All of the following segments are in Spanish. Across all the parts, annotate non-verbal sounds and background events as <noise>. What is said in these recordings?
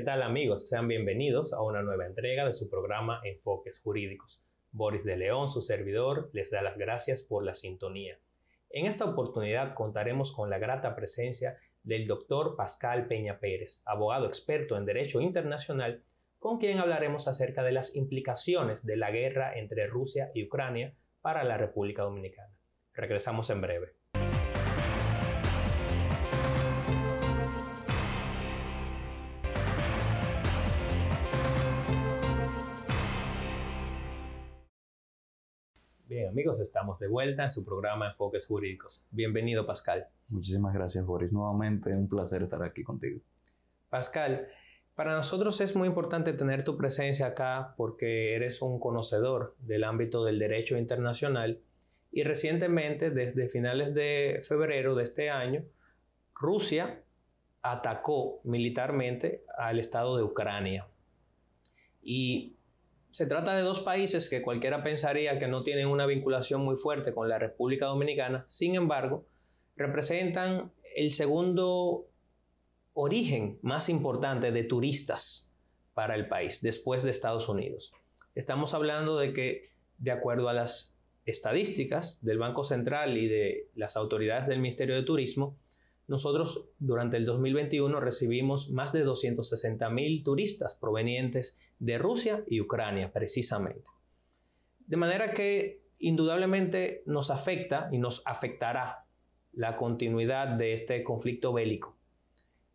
¿Qué tal amigos? Sean bienvenidos a una nueva entrega de su programa Enfoques Jurídicos. Boris de León, su servidor, les da las gracias por la sintonía. En esta oportunidad contaremos con la grata presencia del doctor Pascal Peña Pérez, abogado experto en Derecho Internacional, con quien hablaremos acerca de las implicaciones de la guerra entre Rusia y Ucrania para la República Dominicana. Regresamos en breve. Bien, amigos, estamos de vuelta en su programa Enfoques Jurídicos. Bienvenido, Pascal. Muchísimas gracias, Boris. Nuevamente, un placer estar aquí contigo. Pascal, para nosotros es muy importante tener tu presencia acá porque eres un conocedor del ámbito del derecho internacional y recientemente, desde finales de febrero de este año, Rusia atacó militarmente al Estado de Ucrania. Y se trata de dos países que cualquiera pensaría que no tienen una vinculación muy fuerte con la República Dominicana, sin embargo, representan el segundo origen más importante de turistas para el país, después de Estados Unidos. Estamos hablando de que, de acuerdo a las estadísticas del Banco Central y de las autoridades del Ministerio de Turismo, nosotros durante el 2021 recibimos más de 260 mil turistas provenientes de Rusia y Ucrania, precisamente. De manera que indudablemente nos afecta y nos afectará la continuidad de este conflicto bélico.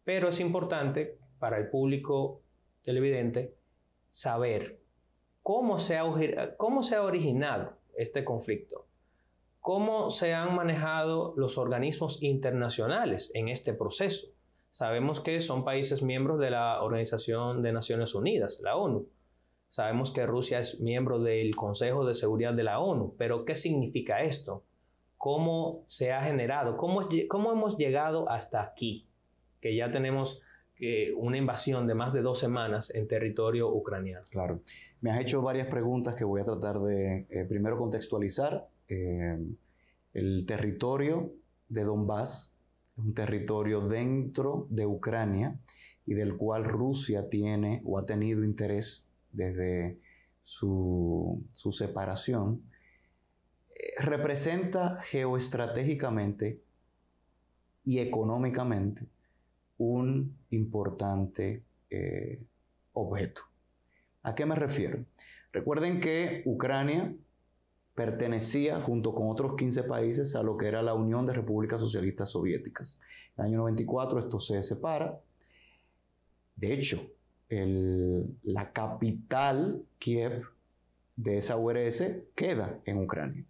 Pero es importante para el público televidente saber cómo se ha, cómo se ha originado este conflicto cómo se han manejado los organismos internacionales en este proceso. Sabemos que son países miembros de la Organización de Naciones Unidas, la ONU. Sabemos que Rusia es miembro del Consejo de Seguridad de la ONU, pero ¿qué significa esto? ¿Cómo se ha generado? ¿Cómo, cómo hemos llegado hasta aquí? Que ya tenemos que una invasión de más de dos semanas en territorio ucraniano. Claro. Me has hecho varias preguntas que voy a tratar de eh, primero contextualizar eh, el territorio de Donbass es un territorio dentro de Ucrania y del cual Rusia tiene o ha tenido interés desde su, separación, eh, representa geoestratégicamente y económicamente un importante eh, objeto. ¿A qué me refiero? Recuerden que Ucrania pertenecía junto con otros 15 países a lo que era la Unión de Repúblicas Socialistas Soviéticas. En el año 94 esto se separa. De hecho, la capital, Kiev, de esa URS queda en Ucrania.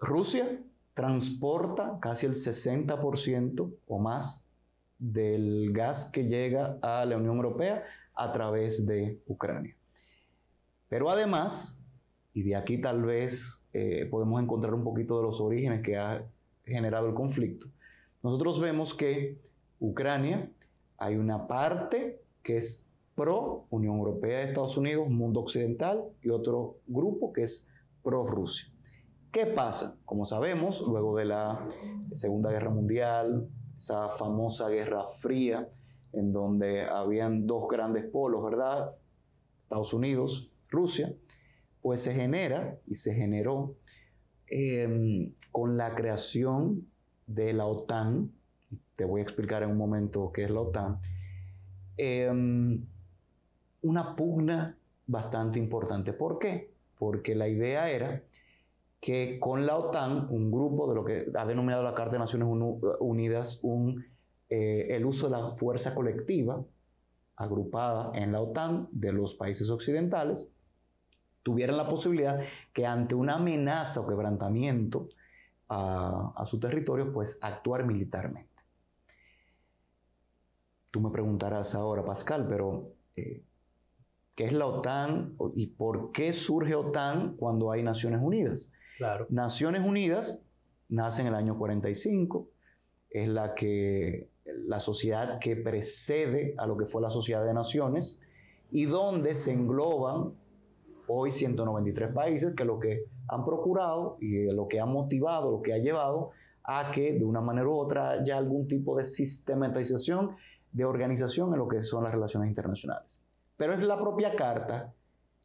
Rusia transporta casi el 60% o más del gas que llega a la Unión Europea a través de Ucrania. Pero además, y de aquí tal vez eh, podemos encontrar un poquito de los orígenes que ha generado el conflicto. Nosotros vemos que Ucrania hay una parte que es pro Unión Europea, Estados Unidos, mundo occidental y otro grupo que es pro Rusia. ¿Qué pasa? Como sabemos, luego de la Segunda Guerra Mundial, esa famosa Guerra Fría, en donde habían dos grandes polos, ¿verdad? Estados Unidos, Rusia, pues se genera y se generó em, con la creación de la OTAN, te voy a explicar en un momento qué es la OTAN, em, una pugna bastante importante. ¿Por qué? Porque la idea era que con la OTAN, un grupo de lo que ha denominado la Carta de Naciones Unidas un, eh, el uso de la fuerza colectiva agrupada en la OTAN de los países occidentales, tuvieran la posibilidad que ante una amenaza o quebrantamiento a, su territorio, pues actuar militarmente. Tú me preguntarás ahora, Pascal, pero eh, ¿qué es la OTAN y por qué surge OTAN cuando hay Naciones Unidas? Claro. Naciones Unidas nace en el año 45, es la que la sociedad que precede a lo que fue la Sociedad de Naciones y donde se engloban hoy 193 países que lo que han procurado y lo que ha motivado, lo que ha llevado a que de una manera u otra haya algún tipo de sistematización de organización en lo que son las relaciones internacionales. Pero es la propia carta,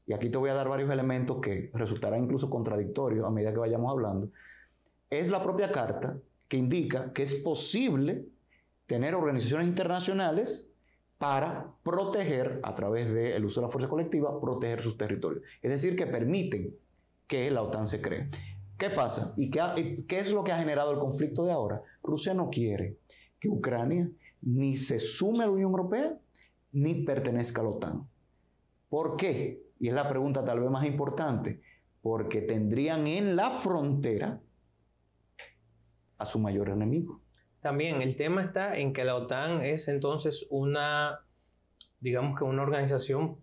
y aquí te voy a dar varios elementos que resultarán incluso contradictorios a medida que vayamos hablando, es la propia carta que indica que es posible tener organizaciones internacionales para proteger, a través del uso de la fuerza colectiva, proteger sus territorios. Es decir, que permiten que la OTAN se cree. ¿Qué pasa? ¿Y qué, qué es lo que ha generado el conflicto de ahora? Rusia no quiere que Ucrania ni se sume a la Unión Europea ni pertenezca a la OTAN. ¿Por qué? Y es la pregunta tal vez más importante. Porque tendrían en la frontera a su mayor enemigo. También el tema está en que la OTAN es entonces una, digamos que una organización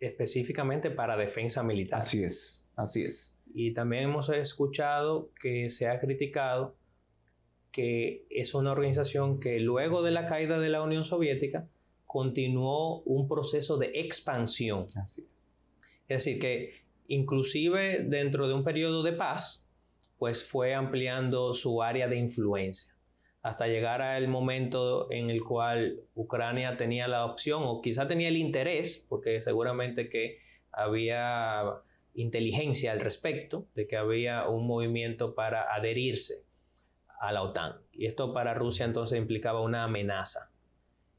específicamente para defensa militar. Así es, así es. Y también hemos escuchado que se ha criticado que es una organización que luego de la caída de la Unión Soviética continuó un proceso de expansión. Así es. Es decir, que inclusive dentro de un periodo de paz, pues fue ampliando su área de influencia hasta llegar al momento en el cual Ucrania tenía la opción o quizá tenía el interés, porque seguramente que había inteligencia al respecto, de que había un movimiento para adherirse a la OTAN. Y esto para Rusia entonces implicaba una amenaza.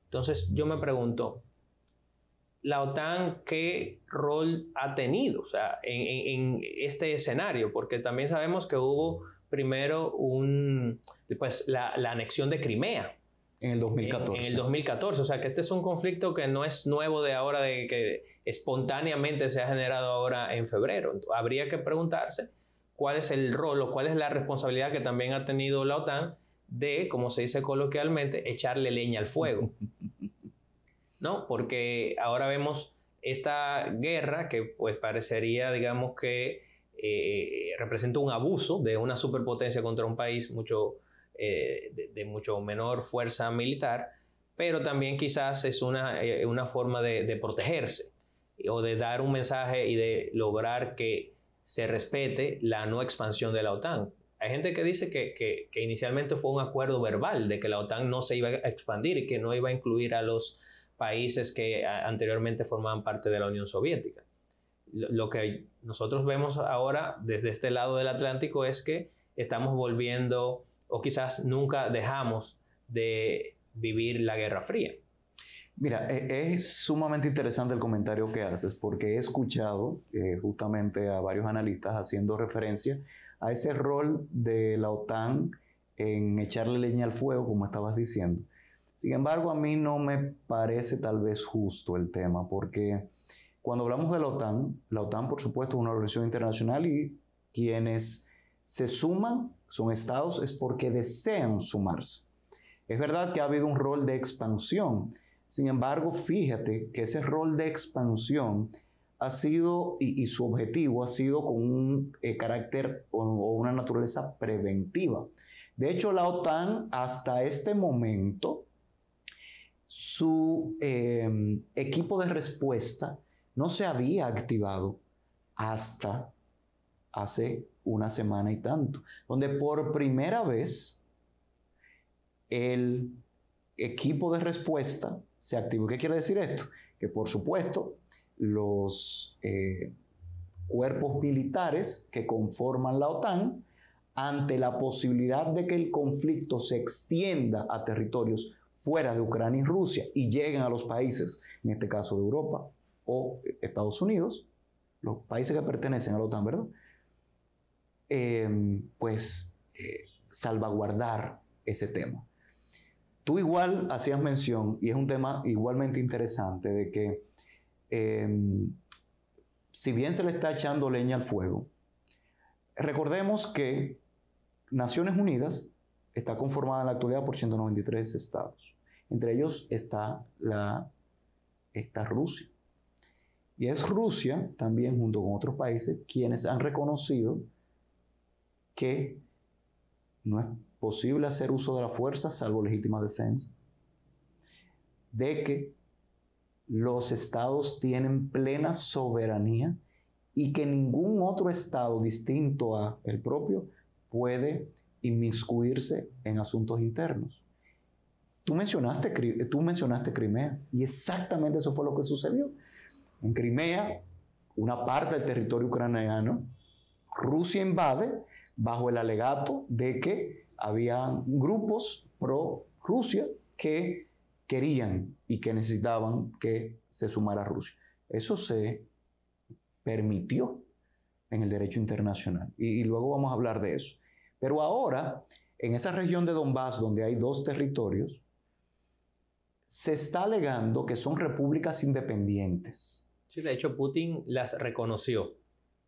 Entonces yo me pregunto, ¿la OTAN qué rol ha tenido o sea, en, en este escenario? Porque también sabemos que hubo primero un, pues, la, anexión de Crimea. En el 2014. En, el 2014. O sea, que este es un conflicto que no es nuevo de ahora, de que espontáneamente se ha generado ahora en febrero. habría que preguntarse cuál es el rol o cuál es la responsabilidad que también ha tenido la OTAN de, como se dice coloquialmente, echarle leña al fuego. <laughs> ¿No? Porque ahora vemos esta guerra que pues parecería, digamos que eh, representa un abuso de una superpotencia contra un país mucho, eh, de, mucho menor fuerza militar, pero también quizás es una, eh, una forma de, protegerse o de dar un mensaje y de lograr que se respete la no expansión de la OTAN. Hay gente que dice que, que, que, inicialmente fue un acuerdo verbal de que la OTAN no se iba a expandir y que no iba a incluir a los países que anteriormente formaban parte de la Unión Soviética lo que nosotros vemos ahora desde este lado del Atlántico es que estamos volviendo o quizás nunca dejamos de vivir la Guerra Fría. Mira, e, es sumamente interesante el comentario que haces porque he escuchado eh, justamente a varios analistas haciendo referencia a ese rol de la OTAN en echarle leña al fuego, como estabas diciendo. Sin embargo, a mí no me parece tal vez justo el tema porque cuando hablamos de la OTAN, la OTAN por supuesto es una organización internacional y quienes se suman son estados es porque desean sumarse. Es verdad que ha habido un rol de expansión, sin embargo, fíjate que ese rol de expansión ha sido y, su objetivo ha sido con un eh, carácter o, una naturaleza preventiva. De hecho, la OTAN hasta este momento, su eh, equipo de respuesta no se había activado hasta hace una semana y tanto, donde por primera vez el equipo de respuesta se activó. ¿Qué quiere decir esto? Que por supuesto los eh, cuerpos militares que conforman la OTAN, ante la posibilidad de que el conflicto se extienda a territorios fuera de Ucrania y Rusia y lleguen a los países, en este caso de Europa, o Estados Unidos, los países que pertenecen a la OTAN, ¿verdad? Em, pues eh, salvaguardar ese tema. Tú igual hacías mención, y es un tema igualmente interesante, de que em, si bien se le está echando leña al fuego, recordemos que Naciones Unidas está conformada en la actualidad por 193 estados. Entre ellos está, la, está Rusia. Y es Rusia, también junto con otros países, quienes han reconocido que no es posible hacer uso de la fuerza salvo legítima defensa, de que los estados tienen plena soberanía y que ningún otro estado distinto a el propio puede inmiscuirse en asuntos internos. Tú mencionaste, tú mencionaste Crimea y exactamente eso fue lo que sucedió. En Crimea, una parte del territorio ucraniano, Rusia invade bajo el alegato de que había grupos pro Rusia que querían y que necesitaban que se sumara Rusia. Eso se permitió en el derecho internacional y, y luego vamos a hablar de eso. Pero ahora, en esa región de Donbass, donde hay dos territorios, se está alegando que son repúblicas independientes. Sí, de hecho, Putin las reconoció.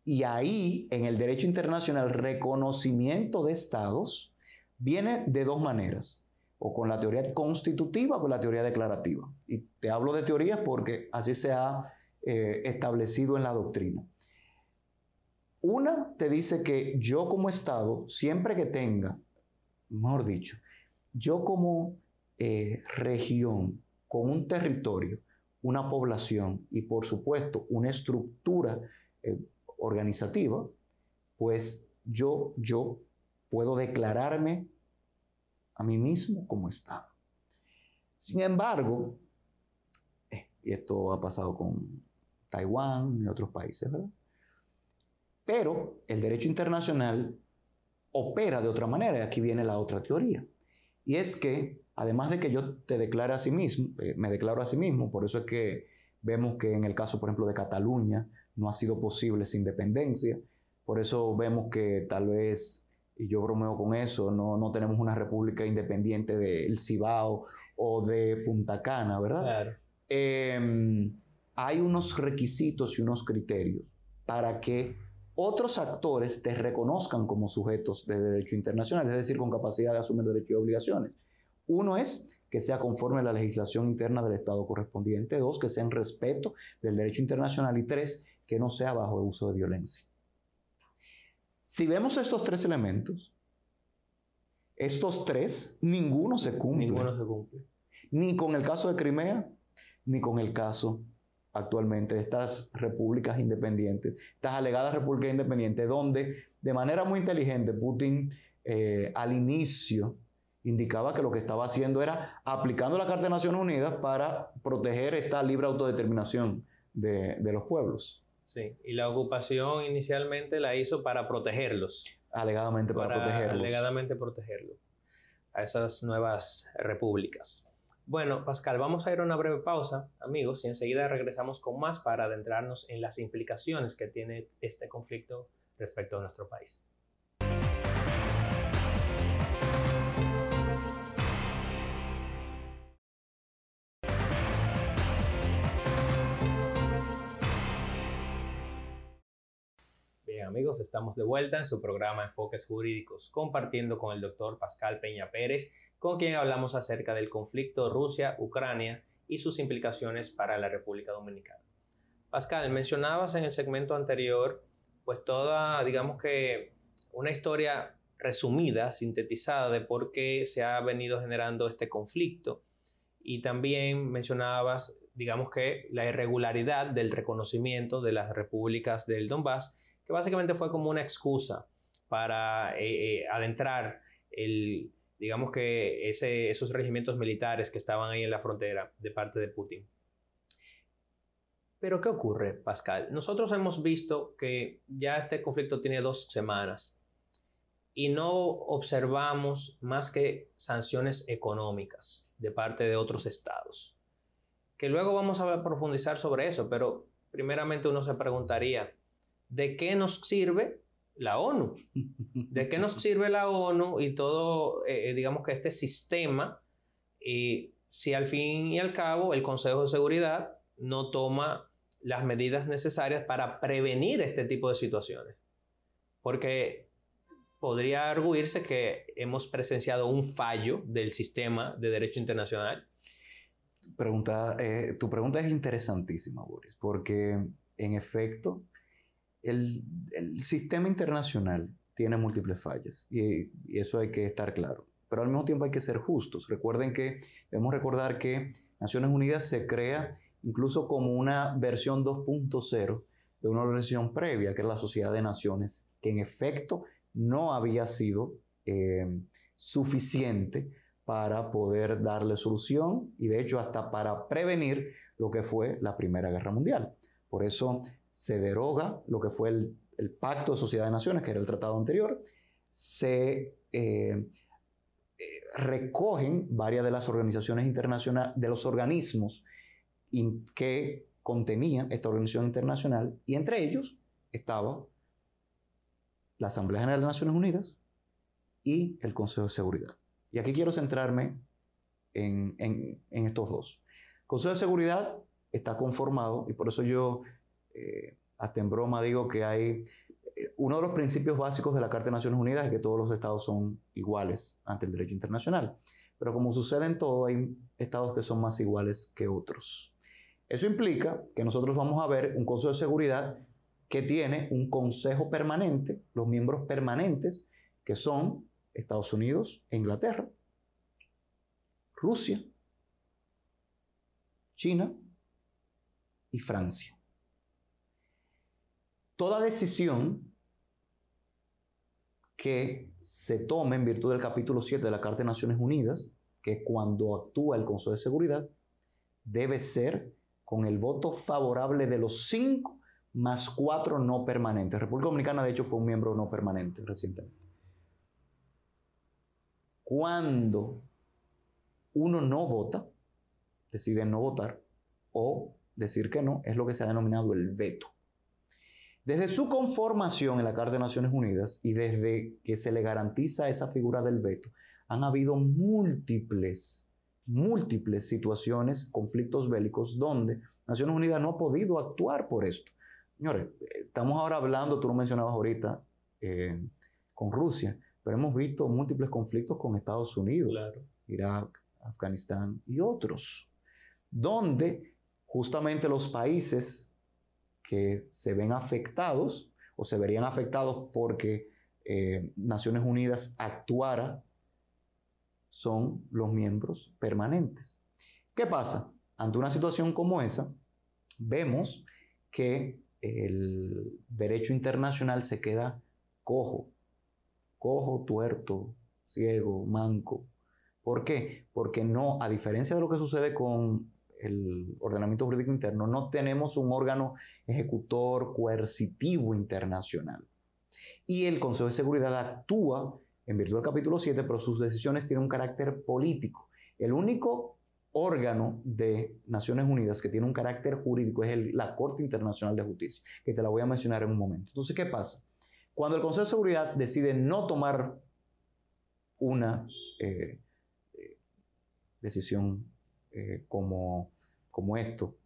Y ahí, en el derecho internacional, reconocimiento de estados viene de dos maneras, o con la teoría constitutiva o con la teoría declarativa. Y te hablo de teorías porque así se ha eh, establecido en la doctrina. Una te dice que yo como Estado, siempre que tenga, mejor dicho, yo como eh, región con un territorio, una población y por supuesto una estructura eh, organizativa, pues yo, yo puedo declararme a mí mismo como Estado. Sin embargo, eh, y esto ha pasado con Taiwán y otros países, ¿verdad? Pero el derecho internacional opera de otra manera, y aquí viene la otra teoría. Y es que además de que yo te declare a sí mismo, eh, me declaro a sí mismo, por eso es que vemos que en el caso, por ejemplo, de Cataluña, no ha sido posible esa independencia, por eso vemos que tal vez, y yo bromeo con eso, no, no tenemos una república independiente del Cibao o de Punta Cana, ¿verdad? Claro. Em, hay unos requisitos y unos criterios para que otros actores te reconozcan como sujetos de derecho internacional, es decir, con capacidad de asumir derechos y obligaciones. Uno es que sea conforme a la legislación interna del Estado correspondiente. Dos, que sea en respeto del derecho internacional. Y tres, que no sea bajo el uso de violencia. Si vemos estos tres elementos, estos tres, ninguno se cumple. Ninguno se cumple. Ni con el caso de Crimea, ni con el caso actualmente de estas repúblicas independientes, estas alegadas repúblicas independientes, donde de manera muy inteligente Putin eh, al inicio indicaba que lo que estaba haciendo era aplicando la Carta de Naciones Unidas para proteger esta libre autodeterminación de, los pueblos. Sí, y la ocupación inicialmente la hizo para protegerlos. Alegadamente para, protegerlos. Alegadamente protegerlos. A esas nuevas repúblicas. Bueno, Pascal, vamos a ir a una breve pausa, amigos, y enseguida regresamos con más para adentrarnos en las implicaciones que tiene este conflicto respecto a nuestro país. Estamos de vuelta en su programa Enfoques Jurídicos, compartiendo con el doctor Pascal Peña Pérez, con quien hablamos acerca del conflicto Rusia-Ucrania y sus implicaciones para la República Dominicana. Pascal, mencionabas en el segmento anterior, pues toda, digamos que una historia resumida, sintetizada de por qué se ha venido generando este conflicto. Y también mencionabas, digamos que la irregularidad del reconocimiento de las repúblicas del Donbass que básicamente fue como una excusa para eh, eh, adentrar el, digamos que esos regimientos militares que estaban ahí en la frontera de parte de Putin. Pero ¿qué ocurre, Pascal? Nosotros hemos visto que ya este conflicto tiene dos semanas y no observamos más que sanciones económicas de parte de otros estados. Que luego vamos a profundizar sobre eso, pero primeramente uno se preguntaría, ¿de qué nos sirve la ONU? ¿De qué nos sirve la ONU y todo, eh, digamos que este sistema, y si al fin y al cabo el Consejo de Seguridad no toma las medidas necesarias para prevenir este tipo de situaciones? Porque podría arguirse que hemos presenciado un fallo del sistema de derecho internacional. Pregunta, eh, tu pregunta es interesantísima, Boris, porque en efecto, el, sistema internacional tiene múltiples fallas y, eso hay que estar claro. Pero al mismo tiempo hay que ser justos. Recuerden que debemos recordar que Naciones Unidas se crea incluso como una versión 2.0 de una organización previa, que es la Sociedad de Naciones, que en efecto no había sido eh, suficiente para poder darle solución y de hecho hasta para prevenir lo que fue la Primera Guerra Mundial. Por eso se deroga lo que fue el, Pacto de Sociedad de Naciones, que era el tratado anterior, se eh, eh, recogen varias de las organizaciones internacionales, de los organismos que contenía esta organización internacional, y entre ellos estaba la Asamblea General de Naciones Unidas y el Consejo de Seguridad. Y aquí quiero centrarme en, estos dos. El Consejo de Seguridad está conformado, y por eso yo eh, hasta en broma digo que hay eh, uno de los principios básicos de la Carta de Naciones Unidas es que todos los estados son iguales ante el derecho internacional. Pero como sucede en todo, hay estados que son más iguales que otros. Eso implica que nosotros vamos a ver un Consejo de Seguridad que tiene un consejo permanente, los miembros permanentes, que son Estados Unidos e Inglaterra, Rusia, China y Francia. Toda decisión que se tome en virtud del capítulo 7 de la Carta de Naciones Unidas, que cuando actúa el Consejo de Seguridad, debe ser con el voto favorable de los cinco más cuatro no permanentes. República Dominicana, de hecho, fue un miembro no permanente recientemente. Cuando uno no vota, decide no votar o decir que no, es lo que se ha denominado el veto. Desde su conformación en la Carta de Naciones Unidas y desde que se le garantiza esa figura del veto, han habido múltiples, múltiples situaciones, conflictos bélicos, donde Naciones Unidas no ha podido actuar por esto. Señores, estamos ahora hablando, tú lo mencionabas ahorita, eh, con Rusia, pero hemos visto múltiples conflictos con Estados Unidos, Irak, Afganistán y otros, donde justamente los países que se ven afectados o se verían afectados porque eh, Naciones Unidas actuara son los miembros permanentes. ¿Qué pasa? Ante una situación como esa, vemos que el derecho internacional se queda cojo, cojo, tuerto, ciego, manco. ¿Por qué? Porque no, a diferencia de lo que sucede con el ordenamiento jurídico interno, no tenemos un órgano ejecutor coercitivo internacional. Y el Consejo de Seguridad actúa en virtud del capítulo 7, pero sus decisiones tienen un carácter político. El único órgano de Naciones Unidas que tiene un carácter jurídico es la Corte Internacional de Justicia, que te la voy a mencionar en un momento. Entonces, ¿qué pasa? Cuando el Consejo de Seguridad decide no tomar una eh, eh, decisión eh, como, como esto,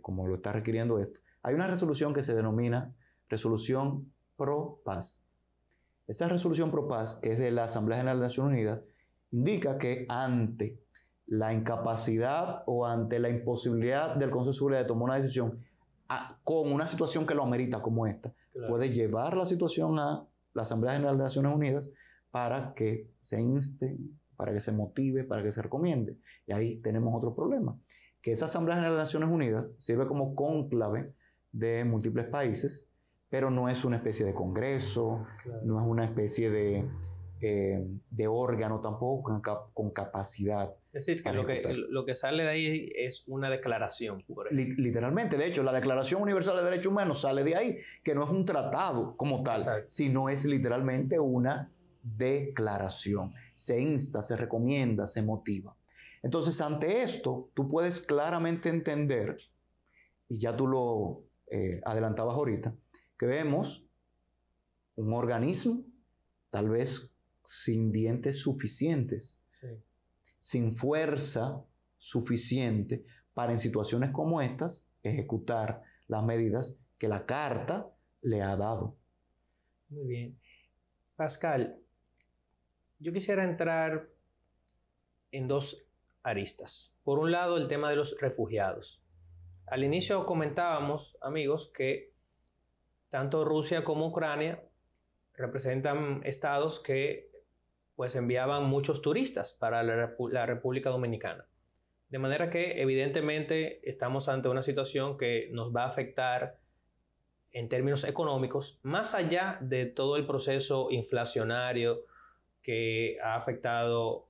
como lo está requiriendo esto, hay una resolución que se denomina resolución pro paz. Esa resolución pro paz, que es de la Asamblea General de Naciones Unidas, indica que ante la incapacidad o ante la imposibilidad del Consejo de Seguridad de tomar una decisión con una situación que lo amerita como esta, puede llevar la situación a la Asamblea General de Naciones Unidas para que se inste, para que se motive, para que se recomiende. Y ahí tenemos otro problema, que esa Asamblea General de Naciones Unidas sirve como cónclave de múltiples países, pero no es una especie de congreso, no es una especie de eh, de órgano tampoco con, capacidad. Es decir, que lo, que lo, que sale de ahí es una declaración. literalmente, de hecho, la Declaración Universal de Derechos Humanos sale de ahí, que no es un tratado como tal, sino es literalmente una declaración. Se insta, se recomienda, se motiva. Entonces, ante esto, tú puedes claramente entender, y ya tú lo eh, adelantabas ahorita, que vemos un organismo, tal vez sin dientes suficientes, sin fuerza suficiente para en situaciones como estas ejecutar las medidas que la carta le ha dado. Muy bien. Pascal, yo quisiera entrar en dos aristas. Por un lado, el tema de los refugiados. Al inicio comentábamos, amigos, que tanto Rusia como Ucrania representan estados que pues enviaban muchos turistas para la, República Dominicana. De manera que evidentemente estamos ante una situación que nos va a afectar en términos económicos, más allá de todo el proceso inflacionario que ha afectado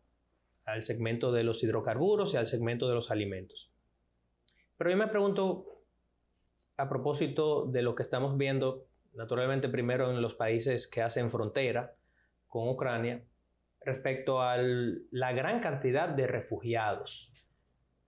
al segmento de los hidrocarburos y al segmento de los alimentos. Pero yo me pregunto, a propósito de lo que estamos viendo, naturalmente primero en los países que hacen frontera con Ucrania, respecto a la gran cantidad de refugiados.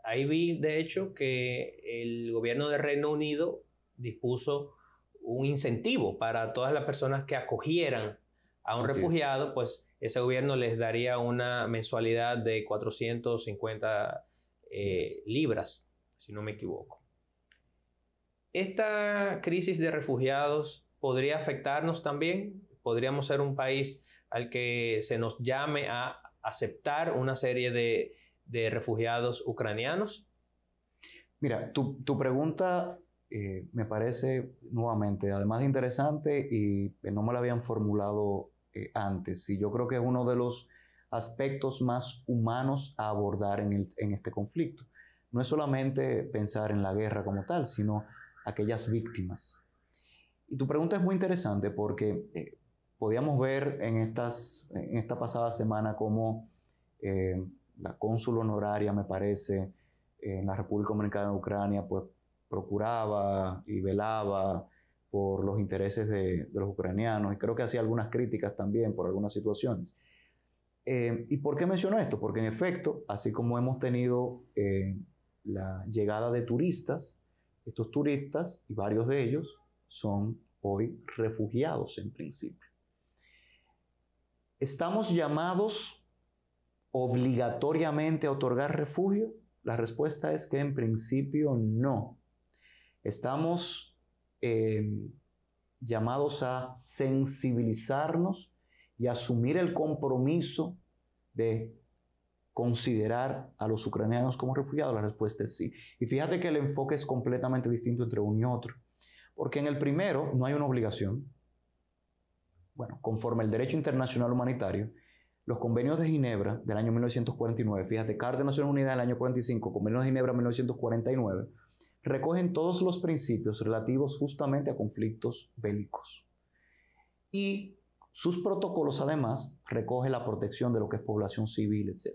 Ahí vi, de hecho, que el gobierno de Reino Unido dispuso un incentivo para todas las personas que acogieran a un refugiado, pues ese gobierno les daría una mensualidad de 450 eh, libras, si no me equivoco. Esta crisis de refugiados podría afectarnos también. Podríamos ser un país al que se nos llame a aceptar una serie de, refugiados ucranianos. Mira, tu, pregunta eh, me parece nuevamente, además de interesante y no me la habían formulado antes. Y yo creo que es uno de los aspectos más humanos a abordar en, este conflicto. No es solamente pensar en la guerra como tal, sino aquellas víctimas. Y tu pregunta es muy interesante porque eh, podíamos ver en, estas, en esta pasada semana cómo eh, la cónsul honoraria, me parece, en la República Dominicana de Ucrania, pues procuraba y velaba por los intereses de, los ucranianos y creo que hacía algunas críticas también por algunas situaciones. Eh, ¿Y por qué menciono esto? Porque en efecto, así como hemos tenido eh, la llegada de turistas, estos turistas y varios de ellos son hoy refugiados en principio. ¿Estamos llamados obligatoriamente a otorgar refugio? La respuesta es que en principio no. Estamos Em, llamados a sensibilizarnos y asumir el compromiso de considerar a los ucranianos como refugiados? La respuesta es sí. Y fíjate que el enfoque es completamente distinto entre uno y otro. Porque en el primero no hay una obligación. Bueno, conforme el derecho internacional humanitario, los convenios de Ginebra del año 1949, fíjate, Carta de Naciones Unidas del año 45, Convenios de Ginebra 1949, recogen todos los principios relativos justamente a conflictos bélicos. Y sus protocolos además recogen la protección de lo que es población civil, etc.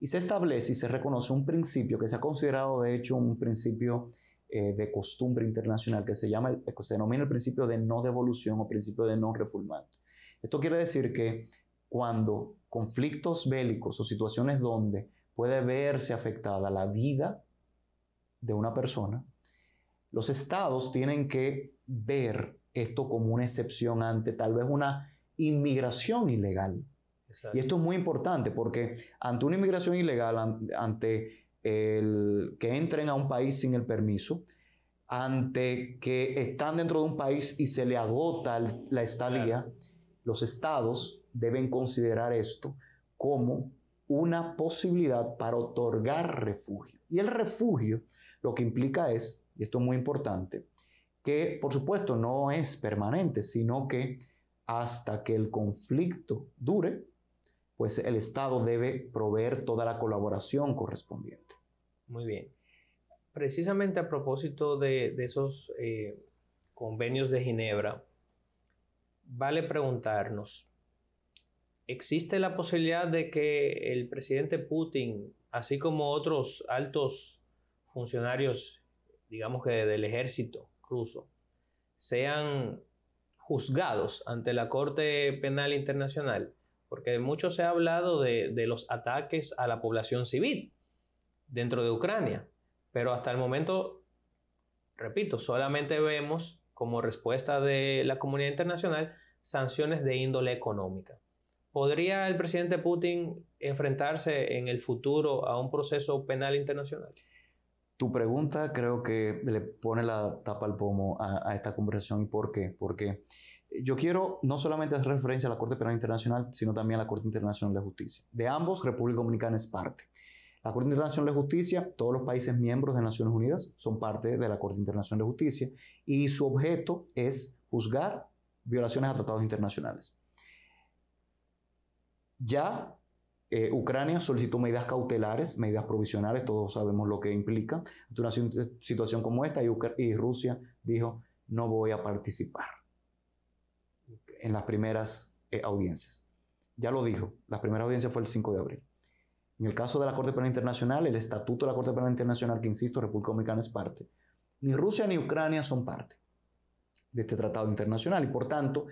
Y se establece y se reconoce un principio que se ha considerado de hecho un principio eh, de costumbre internacional que se llama, se denomina el principio de no devolución o principio de no refulmento. Esto quiere decir que cuando conflictos bélicos o situaciones donde puede verse afectada la vida de una persona, los estados tienen que ver esto como una excepción ante tal vez una inmigración ilegal. Y esto es muy importante porque ante una inmigración ilegal, ante el que entren a un país sin el permiso, ante que están dentro de un país y se le agota la estadía, los estados deben considerar esto como una posibilidad para otorgar refugio. Y el refugio lo que implica es, y esto es muy importante, que por supuesto no es permanente, sino que hasta que el conflicto dure, pues el Estado debe proveer toda la colaboración correspondiente. Muy bien. Precisamente a propósito de, esos eh, convenios de Ginebra, vale preguntarnos, ¿existe la posibilidad de que el presidente Putin, así como otros altos funcionarios, digamos que del ejército ruso, sean juzgados ante la Corte Penal Internacional, porque mucho se ha hablado de, los ataques a la población civil dentro de Ucrania, pero hasta el momento, repito, solamente vemos como respuesta de la comunidad internacional sanciones de índole económica. ¿Podría el presidente Putin enfrentarse en el futuro a un proceso penal internacional? Tu pregunta creo que le pone la tapa al pomo a, esta conversación. ¿Y por qué? Porque yo quiero no solamente hacer referencia a la Corte Penal Internacional, sino también a la Corte Internacional de Justicia. De ambos, República Dominicana es parte. La Corte Internacional de Justicia, todos los países miembros de Naciones Unidas son parte de la Corte Internacional de Justicia y su objeto es juzgar violaciones a tratados internacionales. Ya eh, Ucrania solicitó medidas cautelares, medidas provisionales, todos sabemos lo que implica. Ante una situación como esta, y, Rusia dijo, no voy a participar en las primeras eh, audiencias. Ya lo dijo, la primera audiencia fue el 5 de abril. En el caso de la Corte Penal Internacional, el Estatuto de la Corte Penal Internacional, que insisto, República Dominicana es parte, ni Rusia ni Ucrania son parte de este tratado internacional y por tanto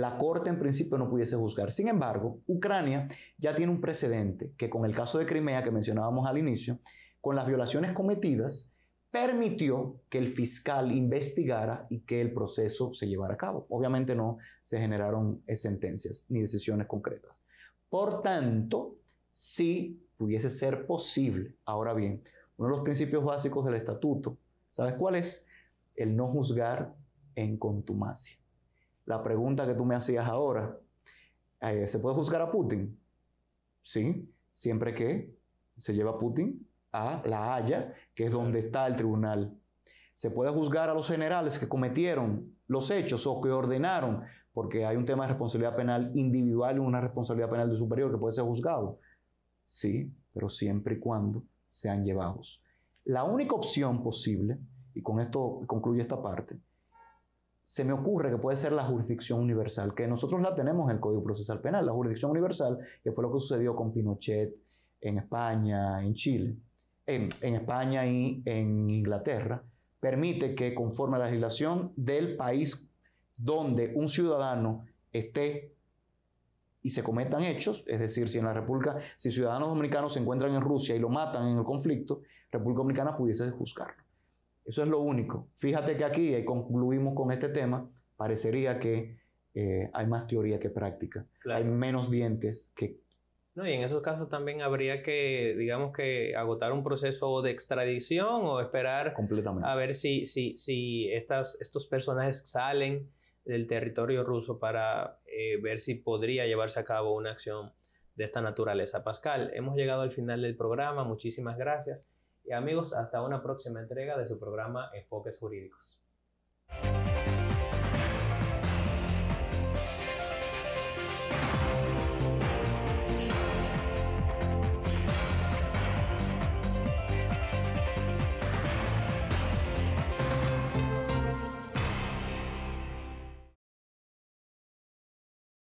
la Corte en principio no pudiese juzgar. Sin embargo, Ucrania ya tiene un precedente que con el caso de Crimea que mencionábamos al inicio, con las violaciones cometidas, permitió que el fiscal investigara y que el proceso se llevara a cabo. Obviamente no se generaron eh, sentencias ni decisiones concretas. Por tanto, sí pudiese ser posible. Ahora bien, uno de los principios básicos del estatuto, ¿sabes cuál es? El no juzgar en contumacia. La pregunta que tú me hacías ahora, eh, ¿se puede juzgar a Putin? Sí, siempre que se lleva a Putin a La Haya, que es donde está el tribunal. Se puede juzgar a los generales que cometieron los hechos o que ordenaron, porque hay un tema de responsabilidad penal individual y una responsabilidad penal de superior que puede ser juzgado. Sí, pero siempre y cuando sean llevados. La única opción posible, y con esto concluye esta parte, se me ocurre que puede ser la jurisdicción universal, que nosotros la tenemos en el Código Procesal Penal, la jurisdicción universal, que fue lo que sucedió con Pinochet en España, en Chile, en, España y en Inglaterra, permite que conforme a la legislación del país donde un ciudadano esté y se cometan hechos, es decir, si en la República, si ciudadanos dominicanos se encuentran en Rusia y lo matan en el conflicto, República Dominicana pudiese juzgarlo. Eso es lo único. Fíjate que aquí, y concluimos con este tema, parecería que eh, hay más teoría que práctica. Hay menos dientes que... No, y en esos casos también habría que, digamos que, agotar un proceso de extradición o esperar a ver si, si, si estas, estos personajes salen del territorio ruso para eh, ver si podría llevarse a cabo una acción de esta naturaleza. Pascal, hemos llegado al final del programa. Muchísimas gracias. Y amigos, hasta una próxima entrega de su programa Enfoques Jurídicos.